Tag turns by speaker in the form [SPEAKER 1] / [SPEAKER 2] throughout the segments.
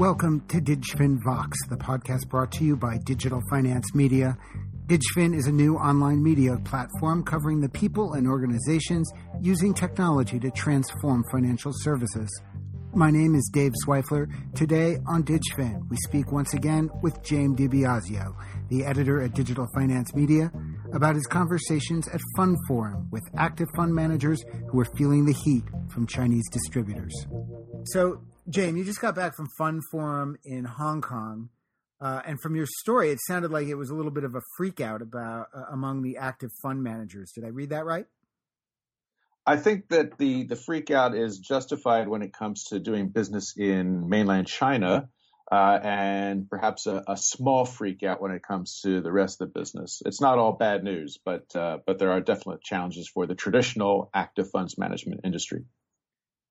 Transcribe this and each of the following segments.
[SPEAKER 1] Welcome to DigFin Vox, the podcast brought to you by Digital Finance Media. DigFin is a new online media platform covering the people and organizations using technology to transform financial services. My name is Dave Swifler. Today on DigFin, we speak once again with James DiBiasio, the editor at Digital Finance Media, about his conversations at Fund Forum with active fund managers who are feeling the heat from Chinese distributors. So, James, you just got back from Fund Forum in Hong Kong. Uh, and from your story, it sounded like it was a little bit of a freak out about uh, among the active fund managers. Did I read that right?
[SPEAKER 2] I think that the the freak out is justified when it comes to doing business in mainland China, uh, and perhaps a, a, small freak out when it comes to the rest of the business. It's not all bad news, but uh, but there are definite challenges for the traditional active funds management industry.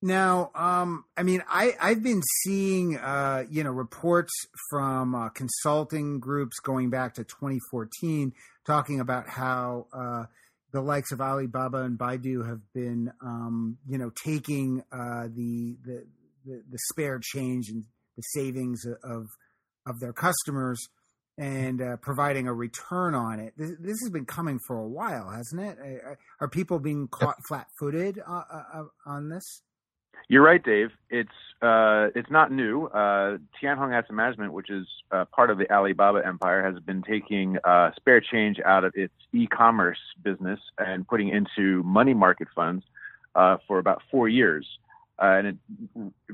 [SPEAKER 1] Now, um, I mean, I, I've been seeing, uh, you know, reports from uh, consulting groups going back to 2014 talking about how uh, the likes of Alibaba and Baidu have been, um, you know, taking uh, the, the, the the spare change and the savings of of their customers and uh, providing a return on it. This, this, has been coming for a while, hasn't it? Are people being caught flat-footed uh, on this?
[SPEAKER 3] You're right, Dave. It's uh, it's not new. Uh, Tianhong Asset Management, which is uh, part of the Alibaba empire, has been taking uh, spare change out of its e-commerce business and putting into money market funds uh, for about four years. Uh, and it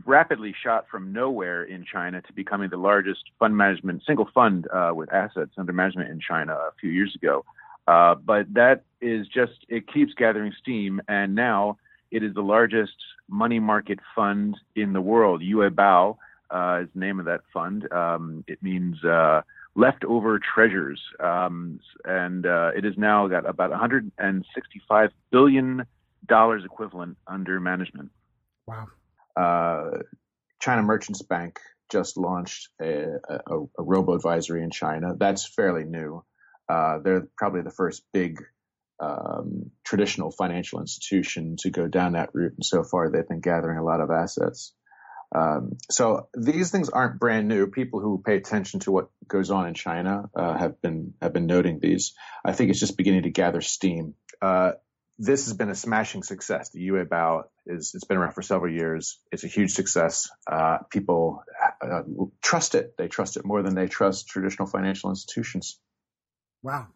[SPEAKER 3] rapidly shot from nowhere in China to becoming the largest fund management single fund uh, with assets under management in China a few years ago. But that is just it keeps gathering steam, and now it is the largest money market fund in the world. Yue Bao uh, is the name of that fund. Um, it means uh, leftover treasures, um, and uh, it has now got about 165 billion dollars equivalent under management.
[SPEAKER 1] Wow.
[SPEAKER 2] Uh, China Merchants Bank just launched a, a, a robo advisory in China. That's fairly new. Uh, they're probably the first big um, traditional financial institution to go down that route. And so far, they've been gathering a lot of assets. Um, so these things aren't brand new. People who pay attention to what goes on in China uh, have been have been noting these. I think it's just beginning to gather steam. Uh, this has been a smashing success. The Yue Bao is it's been around for several years. It's a huge success. Uh, people uh, trust it. They trust it more than they trust traditional financial institutions.
[SPEAKER 1] Wow,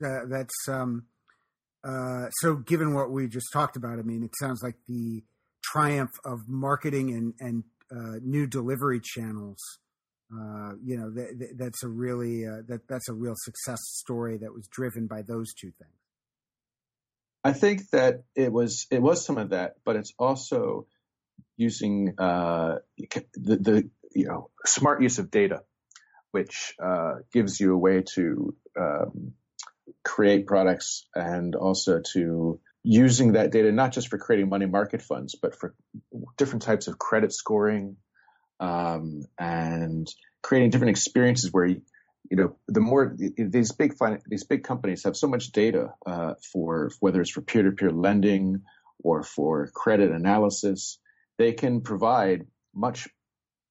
[SPEAKER 1] that's um, uh, so, given what we just talked about, I mean, it sounds like the triumph of marketing and and uh, new delivery channels. Uh, you know, th- th- that's a really uh, that that's a real success story that was driven by those two things.
[SPEAKER 2] I think that it was it was some of that, but it's also using uh, the, the you know smart use of data, which gives you a way to um, create products and also to using that data not just for creating money market funds, but for different types of credit scoring um, and creating different experiences where you, know the more these big these big companies have so much data uh, for whether it's for peer to peer lending or for credit analysis, they can provide much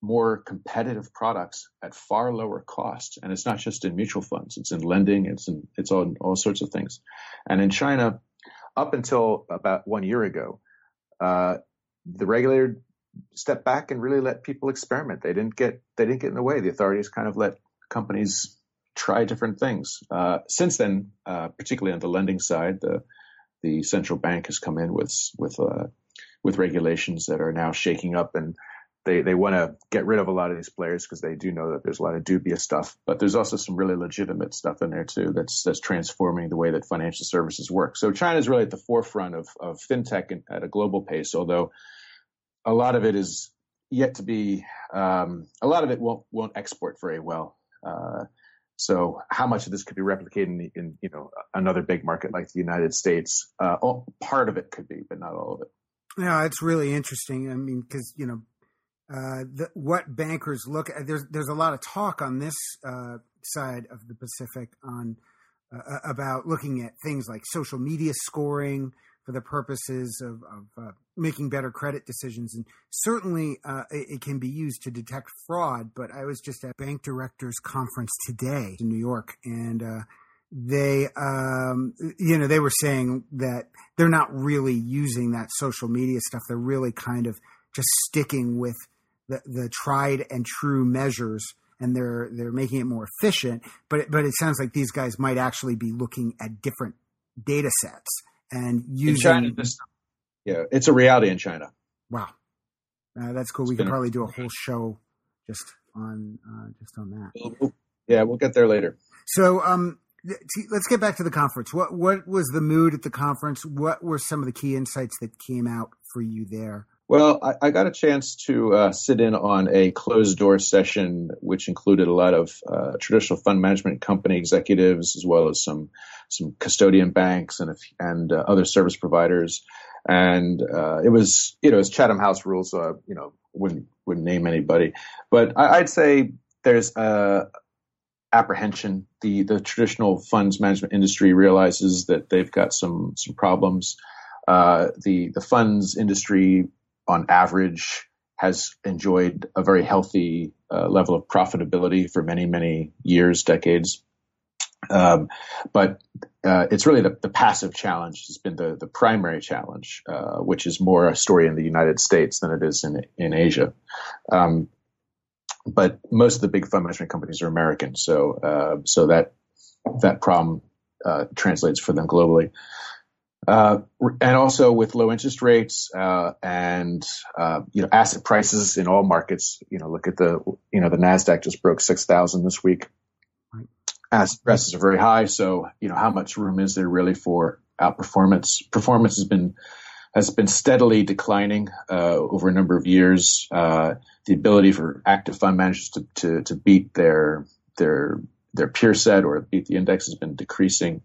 [SPEAKER 2] more competitive products at far lower cost. And it's not just in mutual funds; it's in lending, it's in it's on all sorts of things. And in China, up until about one year ago, uh, the regulator stepped back and really let people experiment. They didn't get they didn't get in the way. The authorities kind of let companies try different things. Uh, since then, uh, particularly on the lending side, the the central bank has come in with with uh, with regulations that are now shaking up and they they want to get rid of a lot of these players because they do know that there's a lot of dubious stuff, but there's also some really legitimate stuff in there too that's that's transforming the way that financial services work. So China is really at the forefront of of fintech in, at a global pace, although a lot of it is yet to be um, a lot of it won't won't export very well. Uh, so how much of this could be replicated in, in you know another big market like the United States? Uh, part of it could be, but not all of it.
[SPEAKER 1] Yeah, it's really interesting. I mean, because you know uh, the, what bankers look at. There's there's a lot of talk on this uh, side of the Pacific on uh, about looking at things like social media scoring for the purposes of, of uh, making better credit decisions. And certainly uh, it, it, can be used to detect fraud. But I was just at Bank Directors Conference today in New York, and uh, they, um, you know, they were saying that they're not really using that social media stuff. They're really kind of just sticking with the, the tried and true measures and they're they're making it more efficient. But it, but it sounds like these guys might actually be looking at different data sets and using.
[SPEAKER 2] China, this, yeah, it's a reality in China.
[SPEAKER 1] Wow, uh, that's cool. It's we could probably do a whole show just on uh, just on that.
[SPEAKER 2] Yeah, we'll get there later.
[SPEAKER 1] So, um, let's get back to the conference. What what was the mood at the conference? What were some of the key insights that came out for you there?
[SPEAKER 2] Well, I, I got a chance to uh, sit in on a closed door session, which included a lot of uh, traditional fund management company executives, as well as some some custodian banks and and uh, other service providers. And uh, it was, you know, it's Chatham House rules, so I, you know, wouldn't wouldn't name anybody, but I, would say there's a apprehension. The the traditional funds management industry realizes that they've got some some problems. Uh, the the funds industry on average, has enjoyed a very healthy uh, level of profitability for many, many years, decades. Um, but uh, it's really the, the, passive challenge has been the, the primary challenge, uh, which is more a story in the United States than it is in in Asia. Um, but most of the big fund management companies are American, so uh, so that that problem uh, translates for them globally. Uh, and also with low interest rates uh, and uh, you know asset prices in all markets. You know, look at the you know the Nasdaq just broke six thousand this week. Asset prices are very high, so you know how much room is there really for outperformance? Performance has been has been steadily declining uh, over a number of years. Uh, the ability for active fund managers to, to, to beat their their their peer set or beat the index has been decreasing.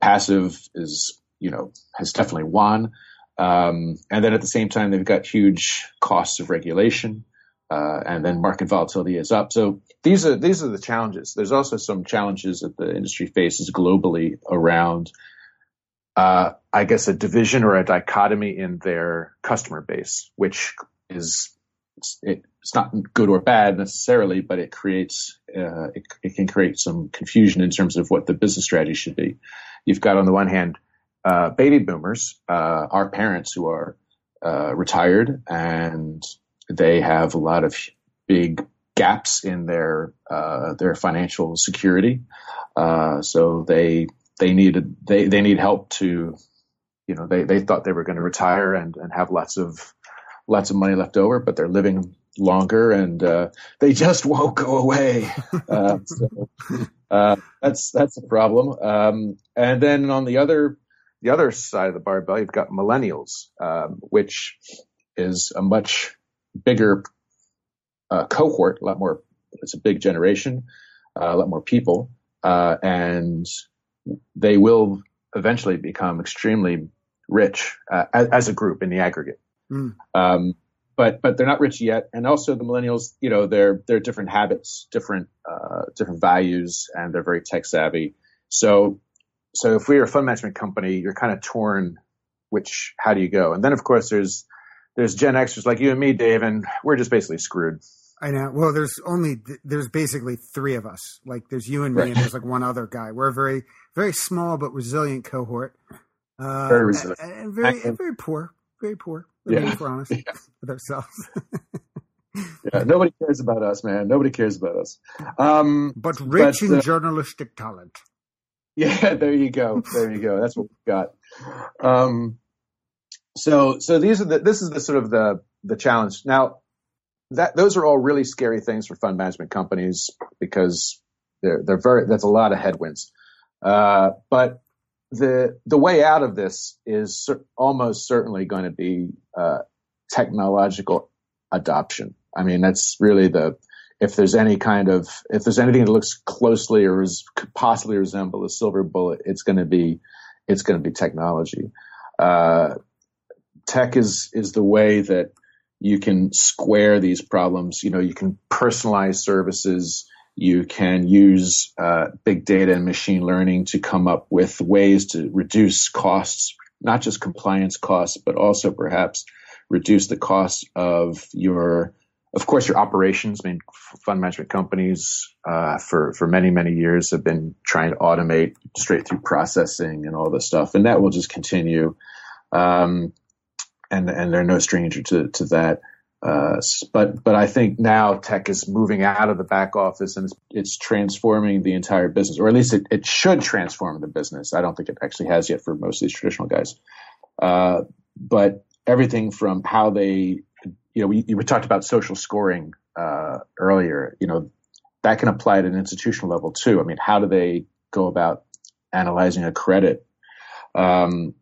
[SPEAKER 2] Passive is you know, has definitely won. Um, and then at the same time, they've got huge costs of regulation, uh, and then market volatility is up. So these are these are the challenges. There's also some challenges that the industry faces globally around, uh, I guess, a division or a dichotomy in their customer base, which is it's not good or bad necessarily, but it creates uh, it, it can create some confusion in terms of what the business strategy should be. You've got on the one hand uh, baby boomers, uh, our parents who are uh, retired and they have a lot of big gaps in their uh, their financial security. Uh, so they they needed they they need help to you know they they thought they were going to retire and and have lots of lots of money left over, but they're living longer and uh, they just won't go away. Uh, so, uh, that's that's a problem. Um, and then on the other the other side of the barbell, you've got millennials, um, which is a much bigger uh, cohort, a lot more. It's a big generation, uh, a lot more people, uh, and they will eventually become extremely rich uh, as, as, a group in the aggregate. Mm. Um, but but they're not rich yet, and also the millennials, you know, they're they're different habits, different uh, different values, and they're very tech savvy. So so if we are a fund management company, you're kind of torn which how do you go? And then of course there's there's Gen Xers like you and me, Dave, and we're just basically screwed.
[SPEAKER 1] I know. Well, there's only there's basically three of us. Like there's you and me, right. and there's like one other guy. We're a very very small but resilient cohort. Uh, very resilient, and, and very and very poor, very poor. Yeah. If we're honest yeah. with ourselves.
[SPEAKER 2] yeah, nobody cares about us, man. Nobody cares about us. Um,
[SPEAKER 1] but rich but, in uh, journalistic talent.
[SPEAKER 2] Yeah, there you go. There you go. That's what we've got. Um, so, so these are the, this is the sort of the, the challenge. Now, that, those are all really scary things for fund management companies because they're, they're very, that's a lot of headwinds. Uh, but the, the way out of this is almost certainly going to be, uh, technological adoption. I mean, that's really the, if there's any kind of if there's anything that looks closely or is, could possibly resemble a silver bullet, it's going to be it's going to be technology. Uh, tech is is the way that you can square these problems. You know, you can personalize services. You can use uh, big data and machine learning to come up with ways to reduce costs, not just compliance costs, but also perhaps reduce the cost of your, of course, your operations. I mean, fund management companies uh, for for many many years have been trying to automate straight through processing and all this stuff, and that will just continue. Um, and and they're no stranger to to that. Uh, but but I think now tech is moving out of the back office and it's, it's transforming the entire business, or at least it, it, should transform the business. I don't think it actually has yet for most of these traditional guys. Uh, but everything from how they, you know, we, we talked about social scoring uh, earlier. You know, that can apply at an institutional level too. I mean, how do they go about analyzing a credit? Um,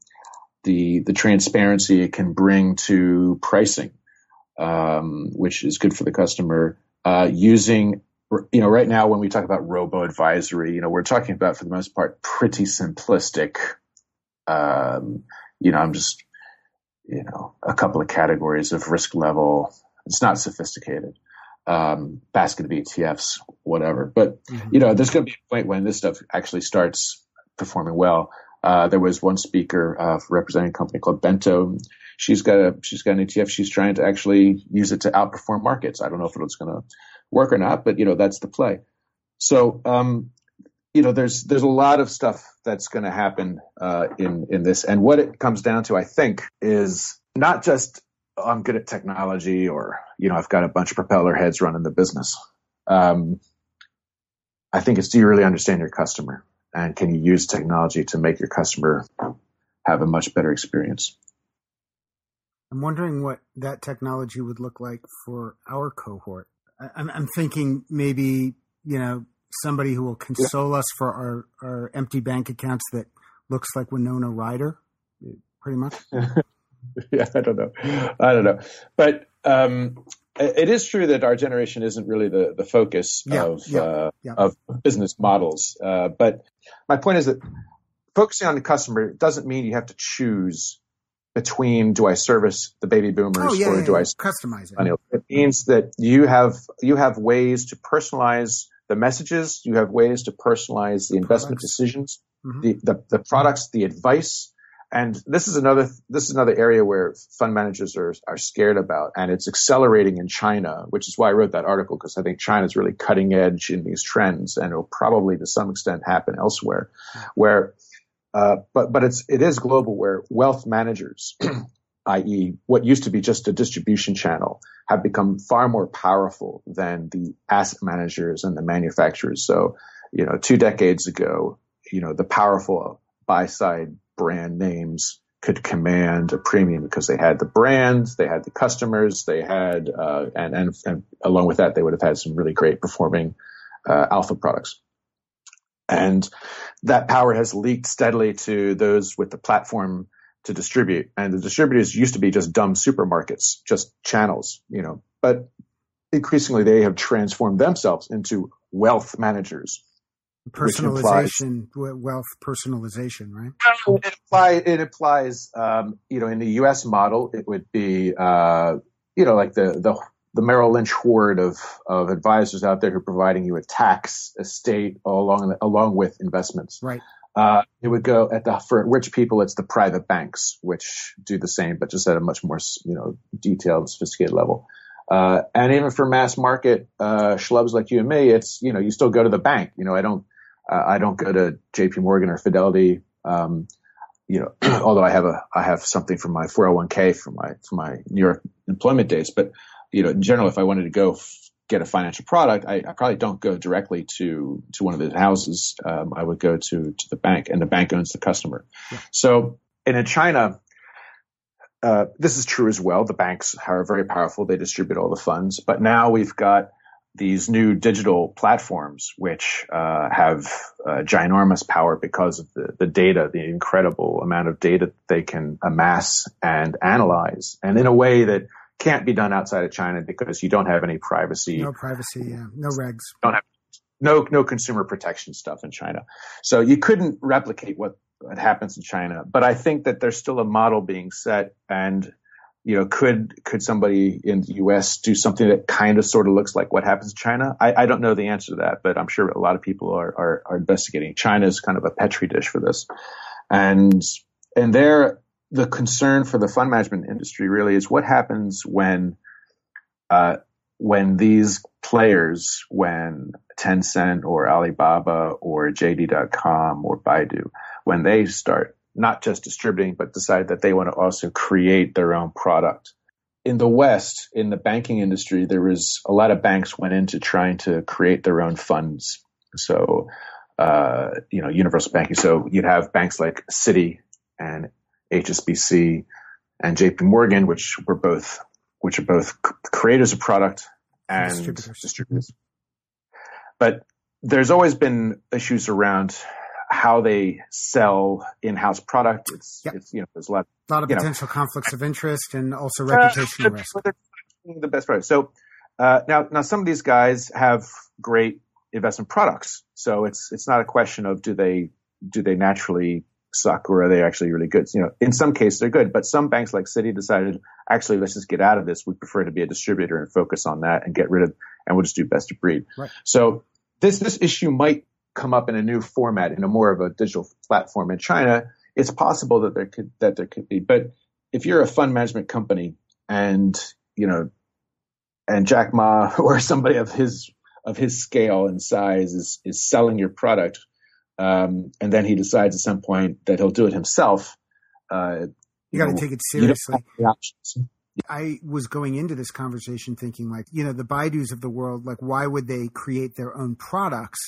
[SPEAKER 2] the the transparency it can bring to pricing um, which is good for the customer. Uh, using, you know, right now when we talk about robo advisory, you know, we're talking about for the most part pretty simplistic. Um, you know, I'm just, you know, a couple of categories of risk level. It's not sophisticated. Um, basket of ETFs, whatever. But mm-hmm. you know, there's going to be a point when this stuff actually starts performing well. Uh, there was one speaker uh, representing a company called Bento she's got a she's got an ETF. She's trying to actually use it to outperform markets. I don't know if it's going to work or not, but you know that's the play. So um, you know there's there's a lot of stuff that's going to happen uh, in in this, and what it comes down to, I think, is not just oh, I'm good at technology or you know I've got a bunch of propeller heads running the business. Um, I think it's do you really understand your customer and can you use technology to make your customer have a much better experience?
[SPEAKER 1] I'm wondering what that technology would look like for our cohort. I'm, I'm thinking maybe, you know, somebody who will console yeah. us for our, our empty bank accounts that looks like Winona Ryder, pretty much.
[SPEAKER 2] yeah, I don't know. I don't know. But um, it is true that our generation isn't really the, the focus yeah, of, yeah, uh, of business models. Uh, but my point is that focusing on the customer doesn't mean you have to choose between do I service the baby boomers
[SPEAKER 1] oh, yeah,
[SPEAKER 2] or
[SPEAKER 1] yeah,
[SPEAKER 2] do
[SPEAKER 1] yeah.
[SPEAKER 2] I
[SPEAKER 1] customize it?
[SPEAKER 2] It means that you have you have ways to personalize the messages. You have ways to personalize the investment products. decisions, mm-hmm. the, the the products, the advice. And this is another this is another area where fund managers are are scared about, and it's accelerating in China, which is why I wrote that article because I think China is really cutting edge in these trends, and it'll probably to some extent happen elsewhere, mm-hmm. where uh, but but it's it is global where wealth managers, i.e., what used to be just a distribution channel, have become far more powerful than the asset managers and the manufacturers. So, you know, two decades ago, you know, the powerful buy side brand names could command a premium because they had the brand, they had the customers, they had, uh, and, and, and along with that, they would have had some really great performing uh, alpha products. And that power has leaked steadily to those with the platform to distribute. And the distributors used to be just dumb supermarkets, just channels, you know, but increasingly they have transformed themselves into wealth managers.
[SPEAKER 1] Personalization, implies, wealth personalization, right?
[SPEAKER 2] It, imply, it implies, um, you know, in the U.S. model, it would be, uh, you know, like the the the Merrill Lynch horde of, of advisors out there who are providing you a tax estate along along with investments.
[SPEAKER 1] Right.
[SPEAKER 2] Uh, it would go at the for rich people. It's the private banks which do the same, but just at a much more you know detailed, sophisticated level. Uh, and even for mass market uh, schlubs like you and me, it's you know you still go to the bank. You know I don't uh, I don't go to J.P. Morgan or Fidelity. Um, you know, although I have a I have something from my 401k from my from my New York employment days, but you know, in general, if I wanted to go get a financial product, I, I, probably don't go directly to to one of the houses. Um, I would go to to the bank, and the bank owns the customer. Yeah. So, and in China, uh, this is true as well. The banks are very powerful; they distribute all the funds. But now we've got these new digital platforms, which uh, have uh, ginormous power because of the, the data, the incredible amount of data they can amass and analyze, and in a way that can't be done outside of China because you don't have any privacy.
[SPEAKER 1] No privacy, yeah. No regs.
[SPEAKER 2] Don't have no no consumer protection stuff in China. So you couldn't replicate what, what happens in China. But I think that there's still a model being set and you know, could could somebody in the U.S. do something that kind of sort of looks like what happens in China? I, I don't know the answer to that, but I'm sure a lot of people are, are, are investigating. China is kind of a petri dish for this, and and there the concern for the fund management industry really is what happens when uh, when these players, when Tencent or Alibaba or JD.com or Baidu, when they start not just distributing, but decide that they want to also create their own product. In the West, in the banking industry, there was a lot of banks went into trying to create their own funds. So, uh, you know, universal banking. So you'd have banks like Citi and HSBC and JP Morgan, which were both, which are both creators of product and distributors. distributors. But there's always been issues around how they sell in-house product. It's, yep. it's you know, there's a lot,
[SPEAKER 1] a lot of potential know. conflicts of interest and also reputational uh, risk.
[SPEAKER 2] The best product. So uh, now, now some of these guys have great investment products. So it's it's not a question of do they do they naturally suck or are they actually really good? You know, in some cases they're good, but some banks like Citi decided actually let's just get out of this. We prefer to be a distributor and focus on that and get rid of and we'll just do best of breed. Right. So this this issue might come up in a new format in a more of a digital platform in China, it's possible that there could that there could be. But if you're a fund management company and you know, and Jack Ma or somebody of his of his scale and size is is selling your product, um, and then he decides at some point that he'll do it himself.
[SPEAKER 1] Uh, you got to take it seriously. I was going into this conversation thinking like, you know, the Baidu's of the world, like, why would they create their own products?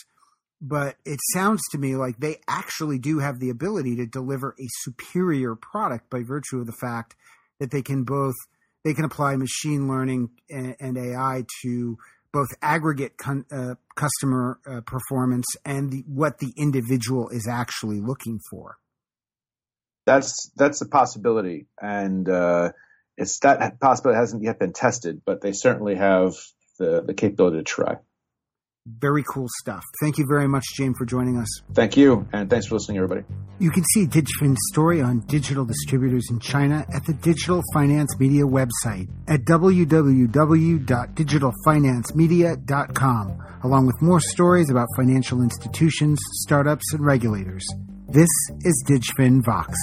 [SPEAKER 1] but it sounds to me like they actually do have the ability to deliver a superior product by virtue of the fact that they can both they can apply machine learning and, and AI to both aggregate con, uh, customer uh, performance and the, what the individual is actually looking for.
[SPEAKER 2] That's that's a possibility, and uh, it's that possibility hasn't yet been tested, but they certainly have the the capability to try.
[SPEAKER 1] Very cool stuff. Thank you very much, James, for joining us.
[SPEAKER 2] Thank you, and thanks for listening, everybody.
[SPEAKER 1] You can see DigFin's story on digital distributors in China at the Digital Finance Media website at www.digitalfinancemedia.com, along with more stories about financial institutions, startups, and regulators. This is DigFin Vox.